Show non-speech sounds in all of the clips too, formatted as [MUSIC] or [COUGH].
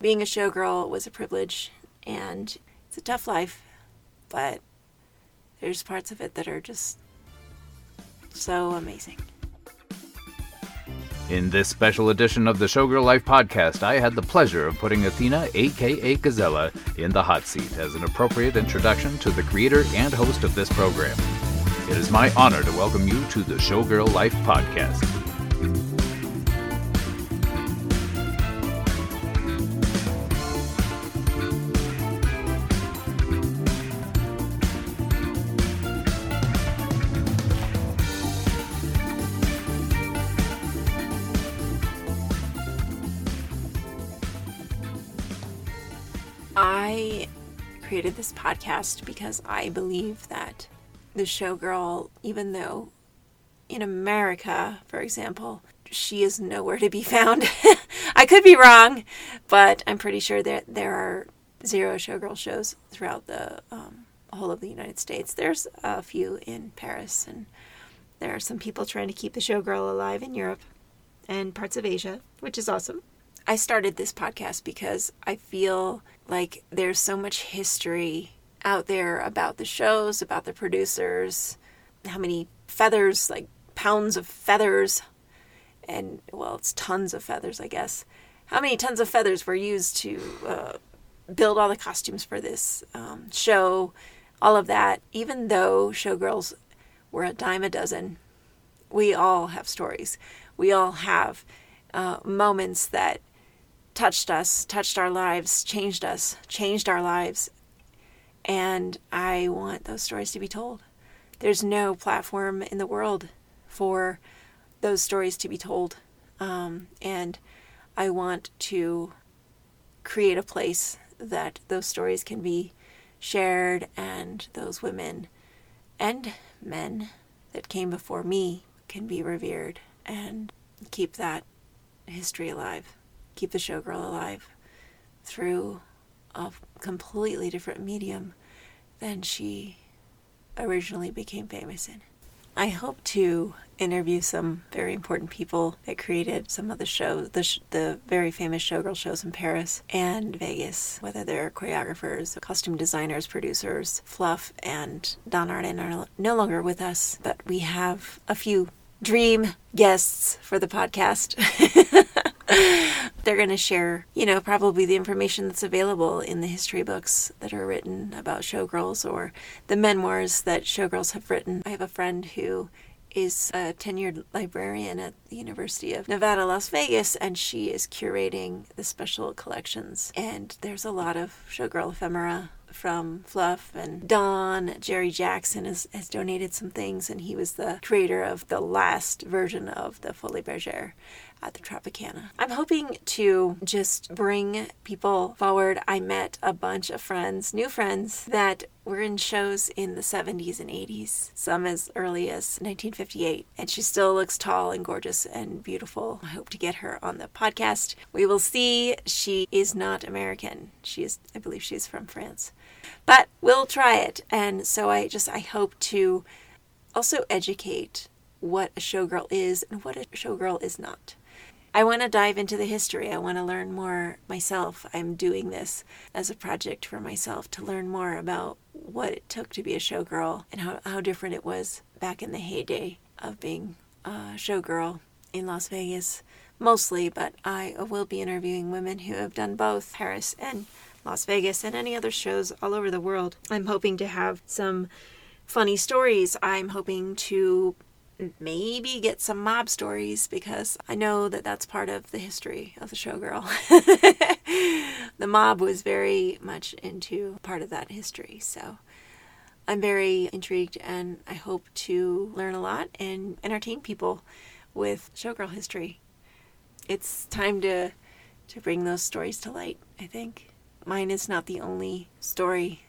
being a showgirl was a privilege and it's a tough life, but there's parts of it that are just so amazing. In this special edition of the Showgirl Life podcast, I had the pleasure of putting Athena, aka Gazella, in the hot seat as an appropriate introduction to the creator and host of this program. It is my honor to welcome you to the Showgirl Life podcast. I created this podcast because I believe that the showgirl, even though in America, for example, she is nowhere to be found. [LAUGHS] I could be wrong, but I'm pretty sure that there are zero showgirl shows throughout the um, whole of the United States. There's a few in Paris, and there are some people trying to keep the showgirl alive in Europe and parts of Asia, which is awesome. I started this podcast because I feel like there's so much history out there about the shows, about the producers, how many feathers, like pounds of feathers, and well, it's tons of feathers, I guess. How many tons of feathers were used to uh, build all the costumes for this um, show, all of that. Even though showgirls were a dime a dozen, we all have stories. We all have uh, moments that touched us, touched our lives, changed us, changed our lives. And I want those stories to be told. There's no platform in the world for those stories to be told. Um, and I want to create a place that those stories can be shared and those women and men that came before me can be revered and keep that history alive keep the showgirl alive through a completely different medium than she originally became famous in. I hope to interview some very important people that created some of the shows, the, sh- the very famous showgirl shows in Paris and Vegas, whether they're choreographers, costume designers, producers. Fluff and Don Arden are no longer with us, but we have a few dream guests for the podcast. [LAUGHS] [LAUGHS] They're going to share, you know, probably the information that's available in the history books that are written about showgirls or the memoirs that showgirls have written. I have a friend who is a tenured librarian at the University of Nevada, Las Vegas, and she is curating the special collections. And there's a lot of showgirl ephemera from Fluff and Don. Jerry Jackson has, has donated some things, and he was the creator of the last version of the Folies Bergère at the Tropicana. I'm hoping to just bring people forward. I met a bunch of friends, new friends, that were in shows in the 70s and 80s, some as early as 1958. And she still looks tall and gorgeous and beautiful. I hope to get her on the podcast. We will see. She is not American. She is, I believe she's from France. But we'll try it. And so I just, I hope to also educate what a showgirl is and what a showgirl is not. I want to dive into the history. I want to learn more myself. I'm doing this as a project for myself to learn more about what it took to be a showgirl and how, how different it was back in the heyday of being a showgirl in Las Vegas, mostly, but I will be interviewing women who have done both Paris and Las Vegas and any other shows all over the world. I'm hoping to have some funny stories. I'm hoping to maybe get some mob stories because I know that that's part of the history of the showgirl. [LAUGHS] the mob was very much into part of that history. So I'm very intrigued and I hope to learn a lot and entertain people with showgirl history. It's time to to bring those stories to light, I think. Mine is not the only story.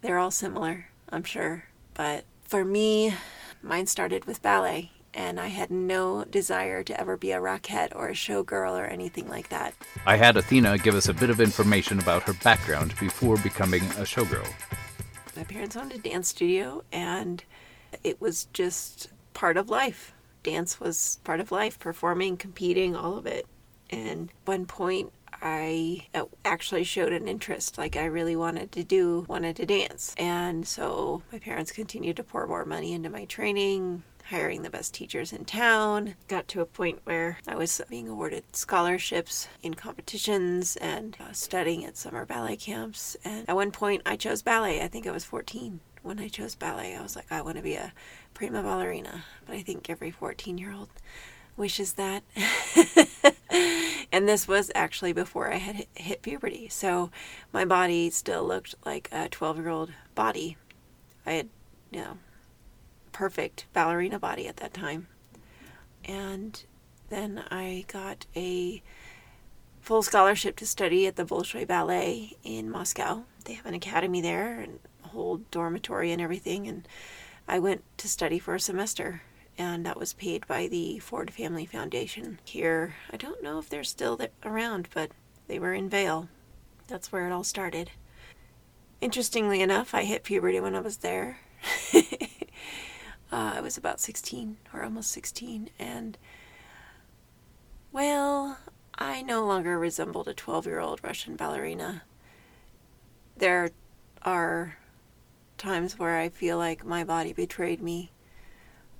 They're all similar, I'm sure, but for me, Mine started with ballet, and I had no desire to ever be a rockette or a showgirl or anything like that. I had Athena give us a bit of information about her background before becoming a showgirl. My parents owned a dance studio, and it was just part of life. Dance was part of life, performing, competing, all of it. And one point, I uh, actually showed an interest. Like I really wanted to do, wanted to dance. And so my parents continued to pour more money into my training, hiring the best teachers in town. Got to a point where I was being awarded scholarships in competitions and uh, studying at summer ballet camps. And at one point, I chose ballet. I think I was 14 when I chose ballet. I was like, I want to be a prima ballerina. But I think every 14 year old wishes that. [LAUGHS] and this was actually before I had hit puberty. So my body still looked like a 12 year old body. I had, you know, perfect ballerina body at that time. And then I got a full scholarship to study at the Bolshoi Ballet in Moscow. They have an academy there and a whole dormitory and everything. And I went to study for a semester and that was paid by the Ford Family Foundation here. I don't know if they're still around, but they were in Vail. That's where it all started. Interestingly enough, I hit puberty when I was there. [LAUGHS] uh, I was about 16 or almost 16, and well, I no longer resembled a 12 year old Russian ballerina. There are times where I feel like my body betrayed me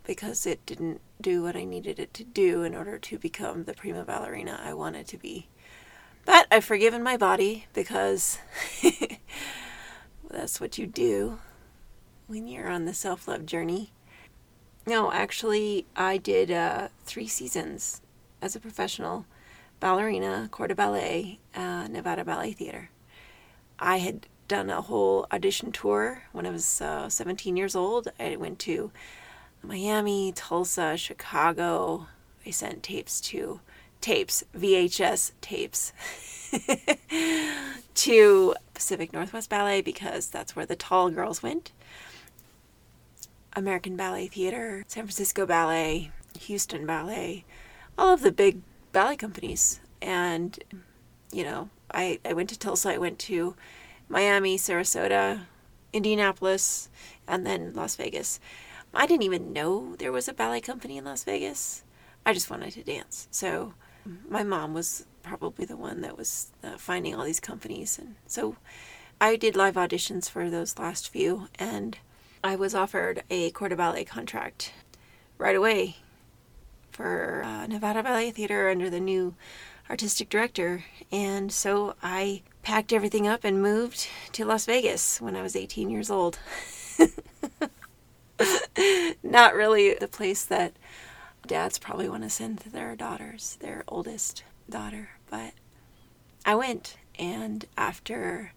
because it didn't do what I needed it to do in order to become the prima ballerina I wanted to be. But I've forgiven my body because [LAUGHS] that's what you do when you're on the self love journey. No, actually, I did uh, three seasons as a professional ballerina, corps de ballet, uh, Nevada Ballet Theater. I had done a whole audition tour when I was uh, 17 years old. I went to Miami, Tulsa, Chicago. I sent tapes to tapes, VHS tapes [LAUGHS] to Pacific Northwest Ballet because that's where the tall girls went. American Ballet Theater, San Francisco Ballet, Houston Ballet, all of the big ballet companies. And, you know, I, I went to Tulsa, I went to Miami, Sarasota, Indianapolis, and then Las Vegas. I didn't even know there was a ballet company in Las Vegas. I just wanted to dance. So my mom was probably the one that was uh, finding all these companies. And so I did live auditions for those last few, and I was offered a corps de ballet contract right away for uh, Nevada Ballet Theater under the new artistic director. And so I packed everything up and moved to Las Vegas when I was 18 years old. [LAUGHS] not really the place that dads probably want to send their daughters, their oldest daughter. But I went, and after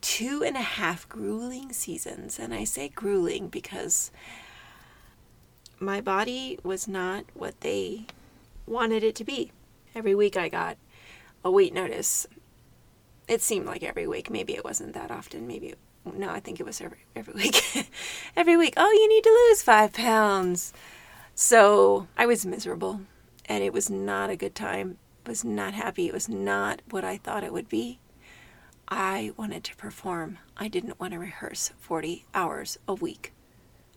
two and a half grueling seasons, and I say grueling because my body was not what they wanted it to be. Every week I got a weight notice. It seemed like every week. Maybe it wasn't that often. Maybe no, I think it was every every [LAUGHS] week. every week, oh, you need to lose five pounds. So I was miserable, and it was not a good time. I was not happy. It was not what I thought it would be. I wanted to perform. I didn't want to rehearse 40 hours a week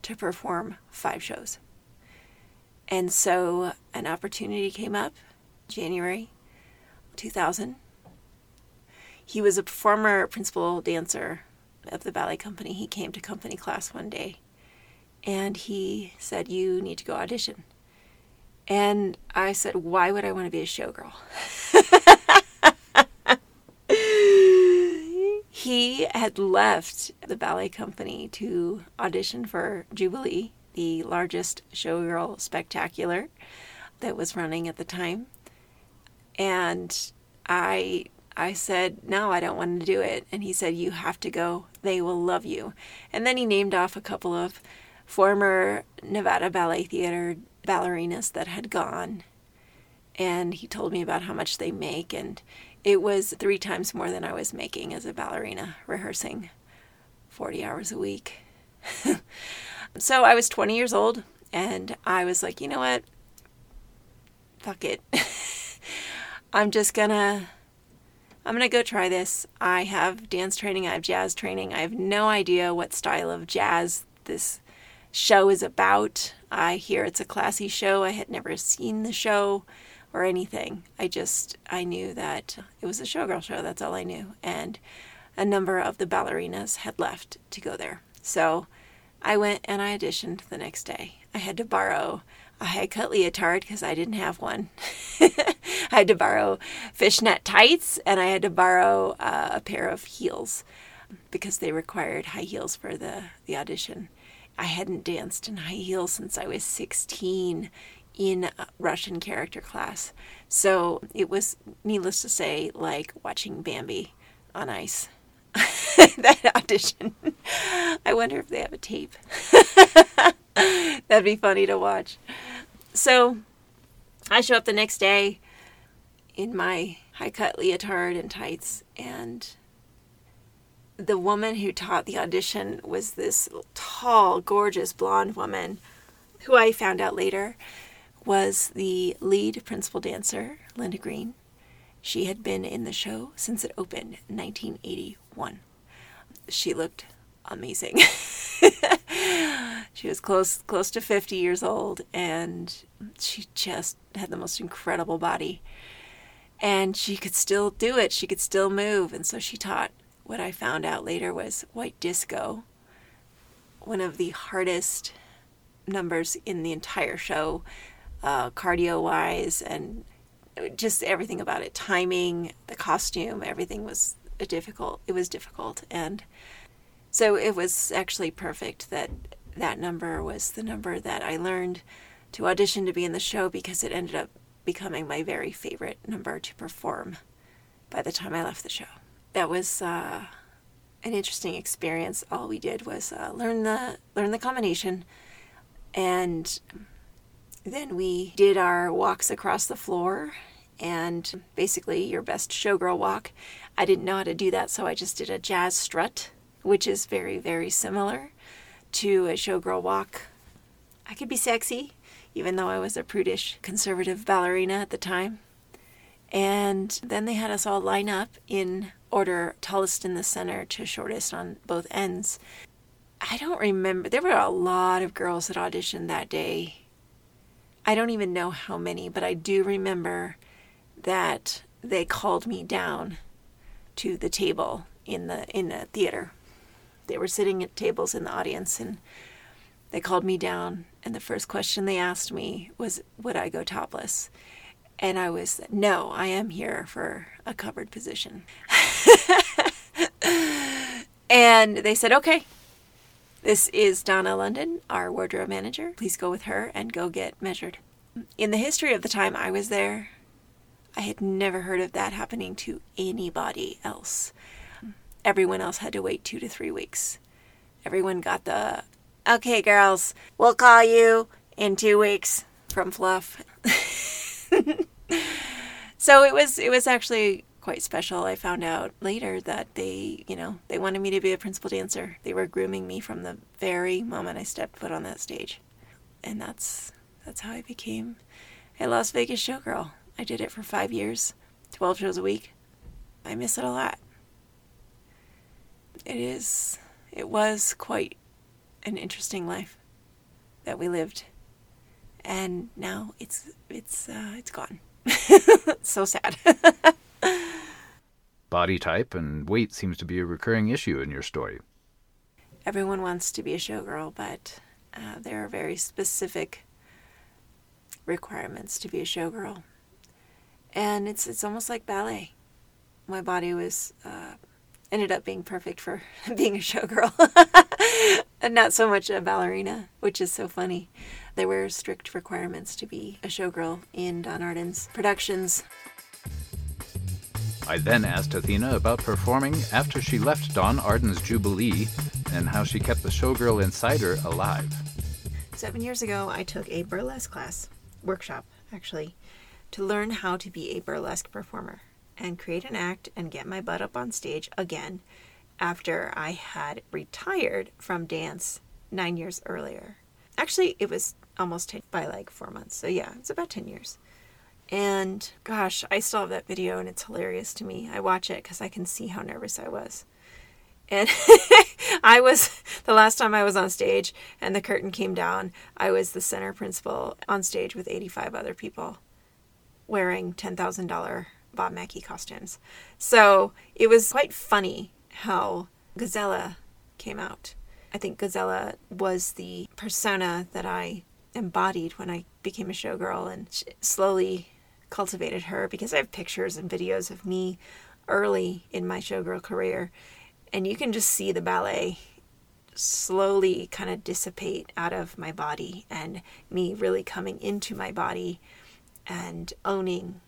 to perform five shows. And so an opportunity came up January 2000. He was a former principal dancer of the ballet company, he came to company class one day and he said, You need to go audition. And I said, Why would I want to be a showgirl? [LAUGHS] he had left the ballet company to audition for Jubilee, the largest showgirl spectacular that was running at the time. And I I said, No, I don't want to do it. And he said, You have to go. They will love you. And then he named off a couple of former Nevada Ballet Theater ballerinas that had gone. And he told me about how much they make. And it was three times more than I was making as a ballerina, rehearsing 40 hours a week. [LAUGHS] so I was 20 years old. And I was like, You know what? Fuck it. [LAUGHS] I'm just gonna I'm going to go try this. I have dance training, I have jazz training. I have no idea what style of jazz this show is about. I hear it's a classy show. I had never seen the show or anything. I just I knew that it was a showgirl show. That's all I knew, and a number of the ballerinas had left to go there. So I went and I auditioned the next day. I had to borrow high cut leotard because I didn't have one. [LAUGHS] I had to borrow fishnet tights and I had to borrow uh, a pair of heels because they required high heels for the, the audition. I hadn't danced in high heels since I was 16 in Russian character class. So it was, needless to say, like watching Bambi on ice. [LAUGHS] that audition. I wonder if they have a tape. [LAUGHS] [LAUGHS] That'd be funny to watch. So I show up the next day in my high cut leotard and tights, and the woman who taught the audition was this tall, gorgeous blonde woman who I found out later was the lead principal dancer, Linda Green. She had been in the show since it opened in 1981. She looked amazing. [LAUGHS] she was close close to 50 years old and she just had the most incredible body. And she could still do it. She could still move and so she taught what I found out later was white disco, one of the hardest numbers in the entire show, uh, cardio wise, and just everything about it timing, the costume, everything was difficult. It was difficult. And so it was actually perfect that that number was the number that I learned to audition to be in the show because it ended up becoming my very favorite number to perform by the time I left the show that was uh, an interesting experience. All we did was uh, learn the learn the combination, and then we did our walks across the floor, and basically your best showgirl walk. I didn't know how to do that, so I just did a jazz strut, which is very very similar to a showgirl walk. I could be sexy, even though I was a prudish conservative ballerina at the time. And then they had us all line up in order tallest in the center to shortest on both ends. I don't remember. There were a lot of girls that auditioned that day. I don't even know how many, but I do remember that they called me down to the table in the in the theater. They were sitting at tables in the audience and they called me down and the first question they asked me was would I go topless? And I was, no, I am here for a covered position. [LAUGHS] and they said, okay, this is Donna London, our wardrobe manager. Please go with her and go get measured. In the history of the time I was there, I had never heard of that happening to anybody else. Everyone else had to wait two to three weeks. Everyone got the, okay, girls, we'll call you in two weeks from Fluff. [LAUGHS] so it was it was actually quite special. I found out later that they, you know, they wanted me to be a principal dancer. They were grooming me from the very moment I stepped foot on that stage. And that's that's how I became a Las Vegas showgirl. I did it for 5 years, 12 shows a week. I miss it a lot. It is it was quite an interesting life that we lived. And now it's it's uh, it's gone. [LAUGHS] so sad. [LAUGHS] Body type and weight seems to be a recurring issue in your story. Everyone wants to be a showgirl, but uh, there are very specific requirements to be a showgirl, and it's it's almost like ballet. My body was uh, ended up being perfect for [LAUGHS] being a showgirl, [LAUGHS] and not so much a ballerina, which is so funny. There were strict requirements to be a showgirl in Don Arden's productions. I then asked Athena about performing after she left Don Arden's Jubilee and how she kept the showgirl inside her alive. Seven years ago, I took a burlesque class, workshop actually, to learn how to be a burlesque performer and create an act and get my butt up on stage again after I had retired from dance nine years earlier. Actually, it was almost 10, by like four months. So yeah, it's about 10 years. And gosh, I still have that video and it's hilarious to me. I watch it because I can see how nervous I was. And [LAUGHS] I was, the last time I was on stage and the curtain came down, I was the center principal on stage with 85 other people. wearing $10,000 Bob Mackie costumes. So it was quite funny how Gazella came out. I think Gazella was the persona that I embodied when I became a showgirl and slowly cultivated her because I have pictures and videos of me early in my showgirl career. And you can just see the ballet slowly kind of dissipate out of my body and me really coming into my body and owning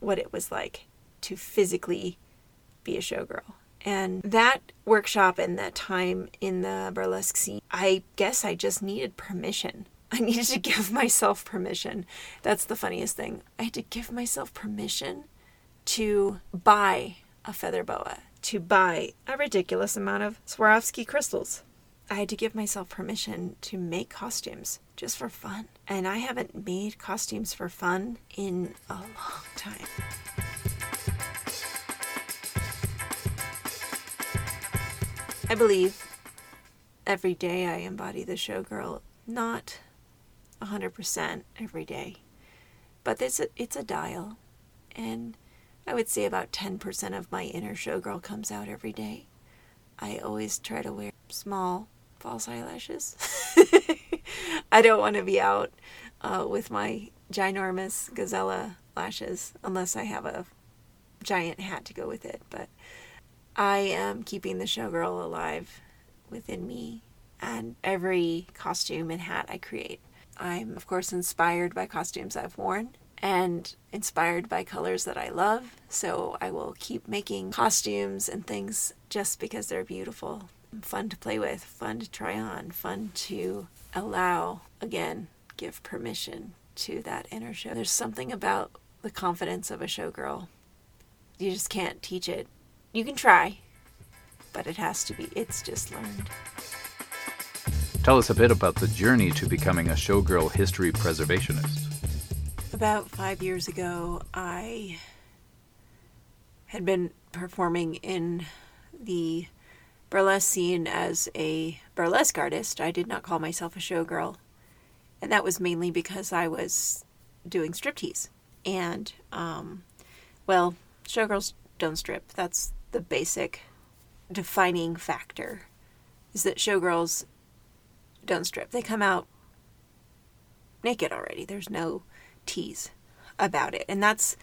what it was like to physically be a showgirl. And that workshop and that time in the burlesque scene, I guess I just needed permission. [LAUGHS] I needed to give myself permission. That's the funniest thing. I had to give myself permission to buy a feather boa, to buy a ridiculous amount of Swarovski crystals. I had to give myself permission to make costumes just for fun. And I haven't made costumes for fun in a long time. I believe every day I embody the showgirl, not 100% every day, but it's a, it's a dial. And I would say about 10% of my inner showgirl comes out every day. I always try to wear small false eyelashes. [LAUGHS] I don't want to be out uh, with my ginormous gazella lashes unless I have a giant hat to go with it. But I am keeping the showgirl alive within me and every costume and hat I create. I'm, of course, inspired by costumes I've worn and inspired by colors that I love. So I will keep making costumes and things just because they're beautiful, fun to play with, fun to try on, fun to allow, again, give permission to that inner show. There's something about the confidence of a showgirl. You just can't teach it. You can try, but it has to be, it's just learned. Tell us a bit about the journey to becoming a showgirl history preservationist. About five years ago, I had been performing in the burlesque scene as a burlesque artist. I did not call myself a showgirl. And that was mainly because I was doing striptease. And, um, well, showgirls don't strip. That's the basic defining factor is that showgirls don't strip. They come out naked already. There's no tease about it. And that's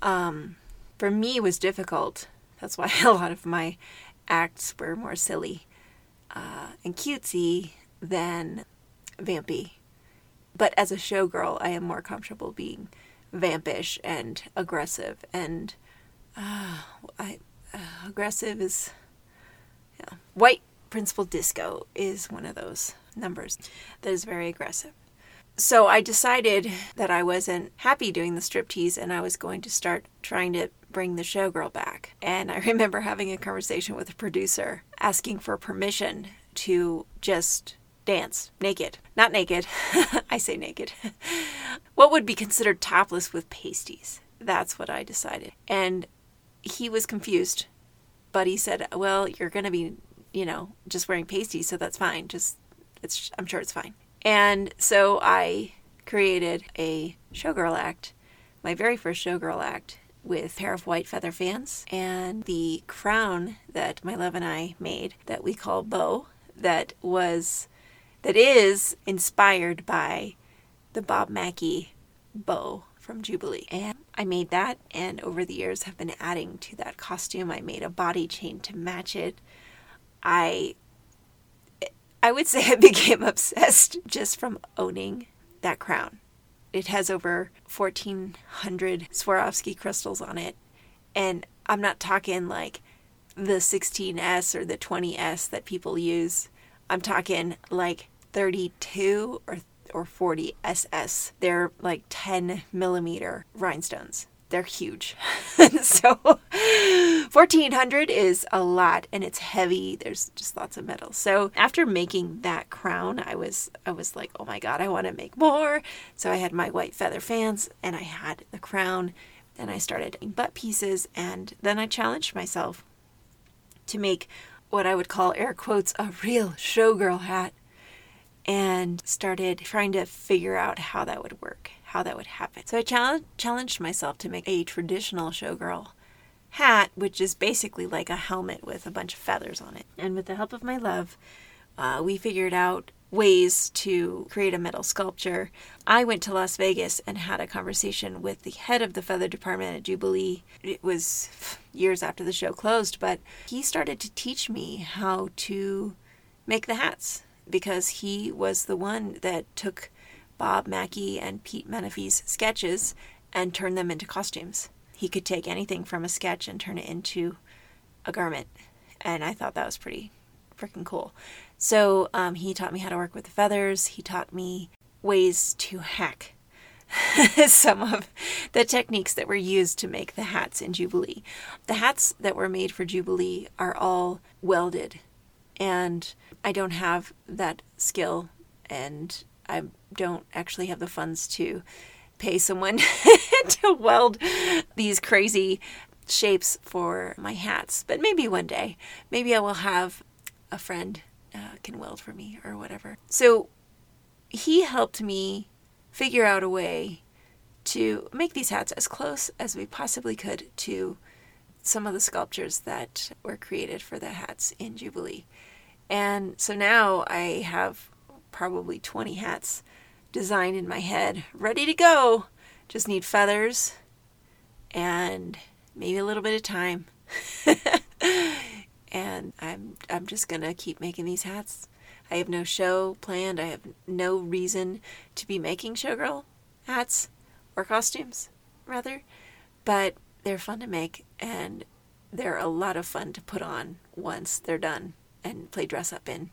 um, for me was difficult. That's why [LAUGHS] a lot of my acts were more silly uh, and cutesy than vampy. But as a showgirl, I am more comfortable being vampish and aggressive. And uh, I, uh, aggressive is yeah. white principal disco is one of those numbers that is very aggressive. So I decided that I wasn't happy doing the striptease and I was going to start trying to bring the showgirl back. And I [LAUGHS] remember having a conversation with a producer asking for permission to just dance naked. Not naked, [LAUGHS] I say naked. [LAUGHS] what would be considered topless with pasties? That's what I decided. And he was confused, but he said, Well, you're going to be, you know, just wearing pasties, so that's fine. Just, it's, I'm sure it's fine. And so I created a showgirl act, my very first showgirl act, with a pair of white feather fans and the crown that my love and I made that we call bow that was that is inspired by the Bob Mackie bow from Jubilee. And I made that and over the years have been adding to that costume. I made a body chain to match it. I I would say I [LAUGHS] became obsessed just from owning that crown. It has over 1,400 Swarovski crystals on it. And I'm not talking like the 16S or the 20S that people use. I'm talking like 32 or or 40 SS. They're like 10 millimeter rhinestones they're huge. [LAUGHS] so 1400 is a lot and it's heavy. There's just lots of metal. So after making that crown, I was I was like, "Oh my god, I want to make more." So I had my white feather fans and I had the crown and I started butt pieces and then I challenged myself to make what I would call air quotes a real showgirl hat and started trying to figure out how that would work how that would happen. So I challenge, challenged myself to make a traditional showgirl hat, which is basically like a helmet with a bunch of feathers on it. And with the help of my love, uh, we figured out ways to create a metal sculpture. I went to Las Vegas and had a conversation with the head of the feather department at Jubilee. It was years after the show closed, but he started to teach me how to make the hats because he was the one that took Bob Mackie and Pete Menefee's sketches and turn them into costumes. He could take anything from a sketch and turn it into a garment. And I thought that was pretty freaking cool. So um, he taught me how to work with the feathers. He taught me ways to hack [LAUGHS] some of the techniques that were used to make the hats in Jubilee. The hats that were made for Jubilee are all welded, and I don't have that skill, and I don't actually have the funds to pay someone [LAUGHS] to weld these crazy shapes for my hats. But maybe one day, maybe I will have a friend uh, can weld for me or whatever. So he helped me figure out a way to make these hats as close as we possibly could to some of the sculptures that were created for the hats in Jubilee. And so now I have probably 20 hats designed in my head, ready to go. Just need feathers and maybe a little bit of time. [LAUGHS] and I'm I'm just going to keep making these hats. I have no show planned. I have no reason to be making showgirl hats or costumes, rather, but they're fun to make and they're a lot of fun to put on once they're done and play dress up in.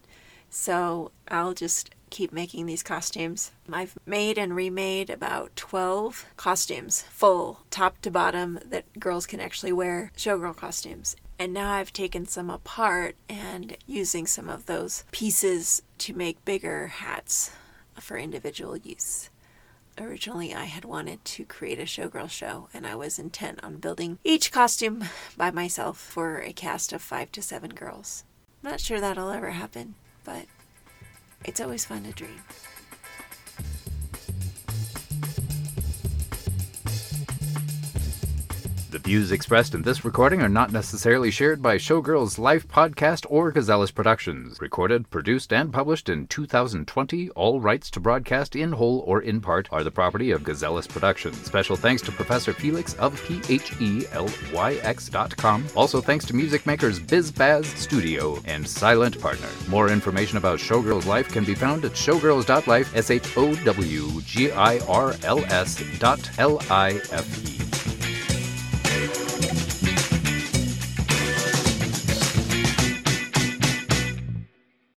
So I'll just keep making these costumes. I've made and remade about 12 costumes, full, top to bottom, that girls can actually wear, showgirl costumes. And now I've taken some apart and using some of those pieces to make bigger hats for individual use. Originally, I had wanted to create a showgirl show, and I was intent on building each costume by myself for a cast of five to seven girls. I'm not sure that'll ever happen, but it's always fun to dream. Views expressed in this recording are not necessarily shared by Showgirls Life Podcast or Gazellas Productions. Recorded, produced, and published in 2020, all rights to broadcast in whole or in part are the property of Gazellas Productions. Special thanks to Professor Felix of PHELYX.com. Also thanks to music makers BizBaz Studio and Silent Partner. More information about Showgirls Life can be found at showgirls.life, S H O W G I R L S dot L I F E.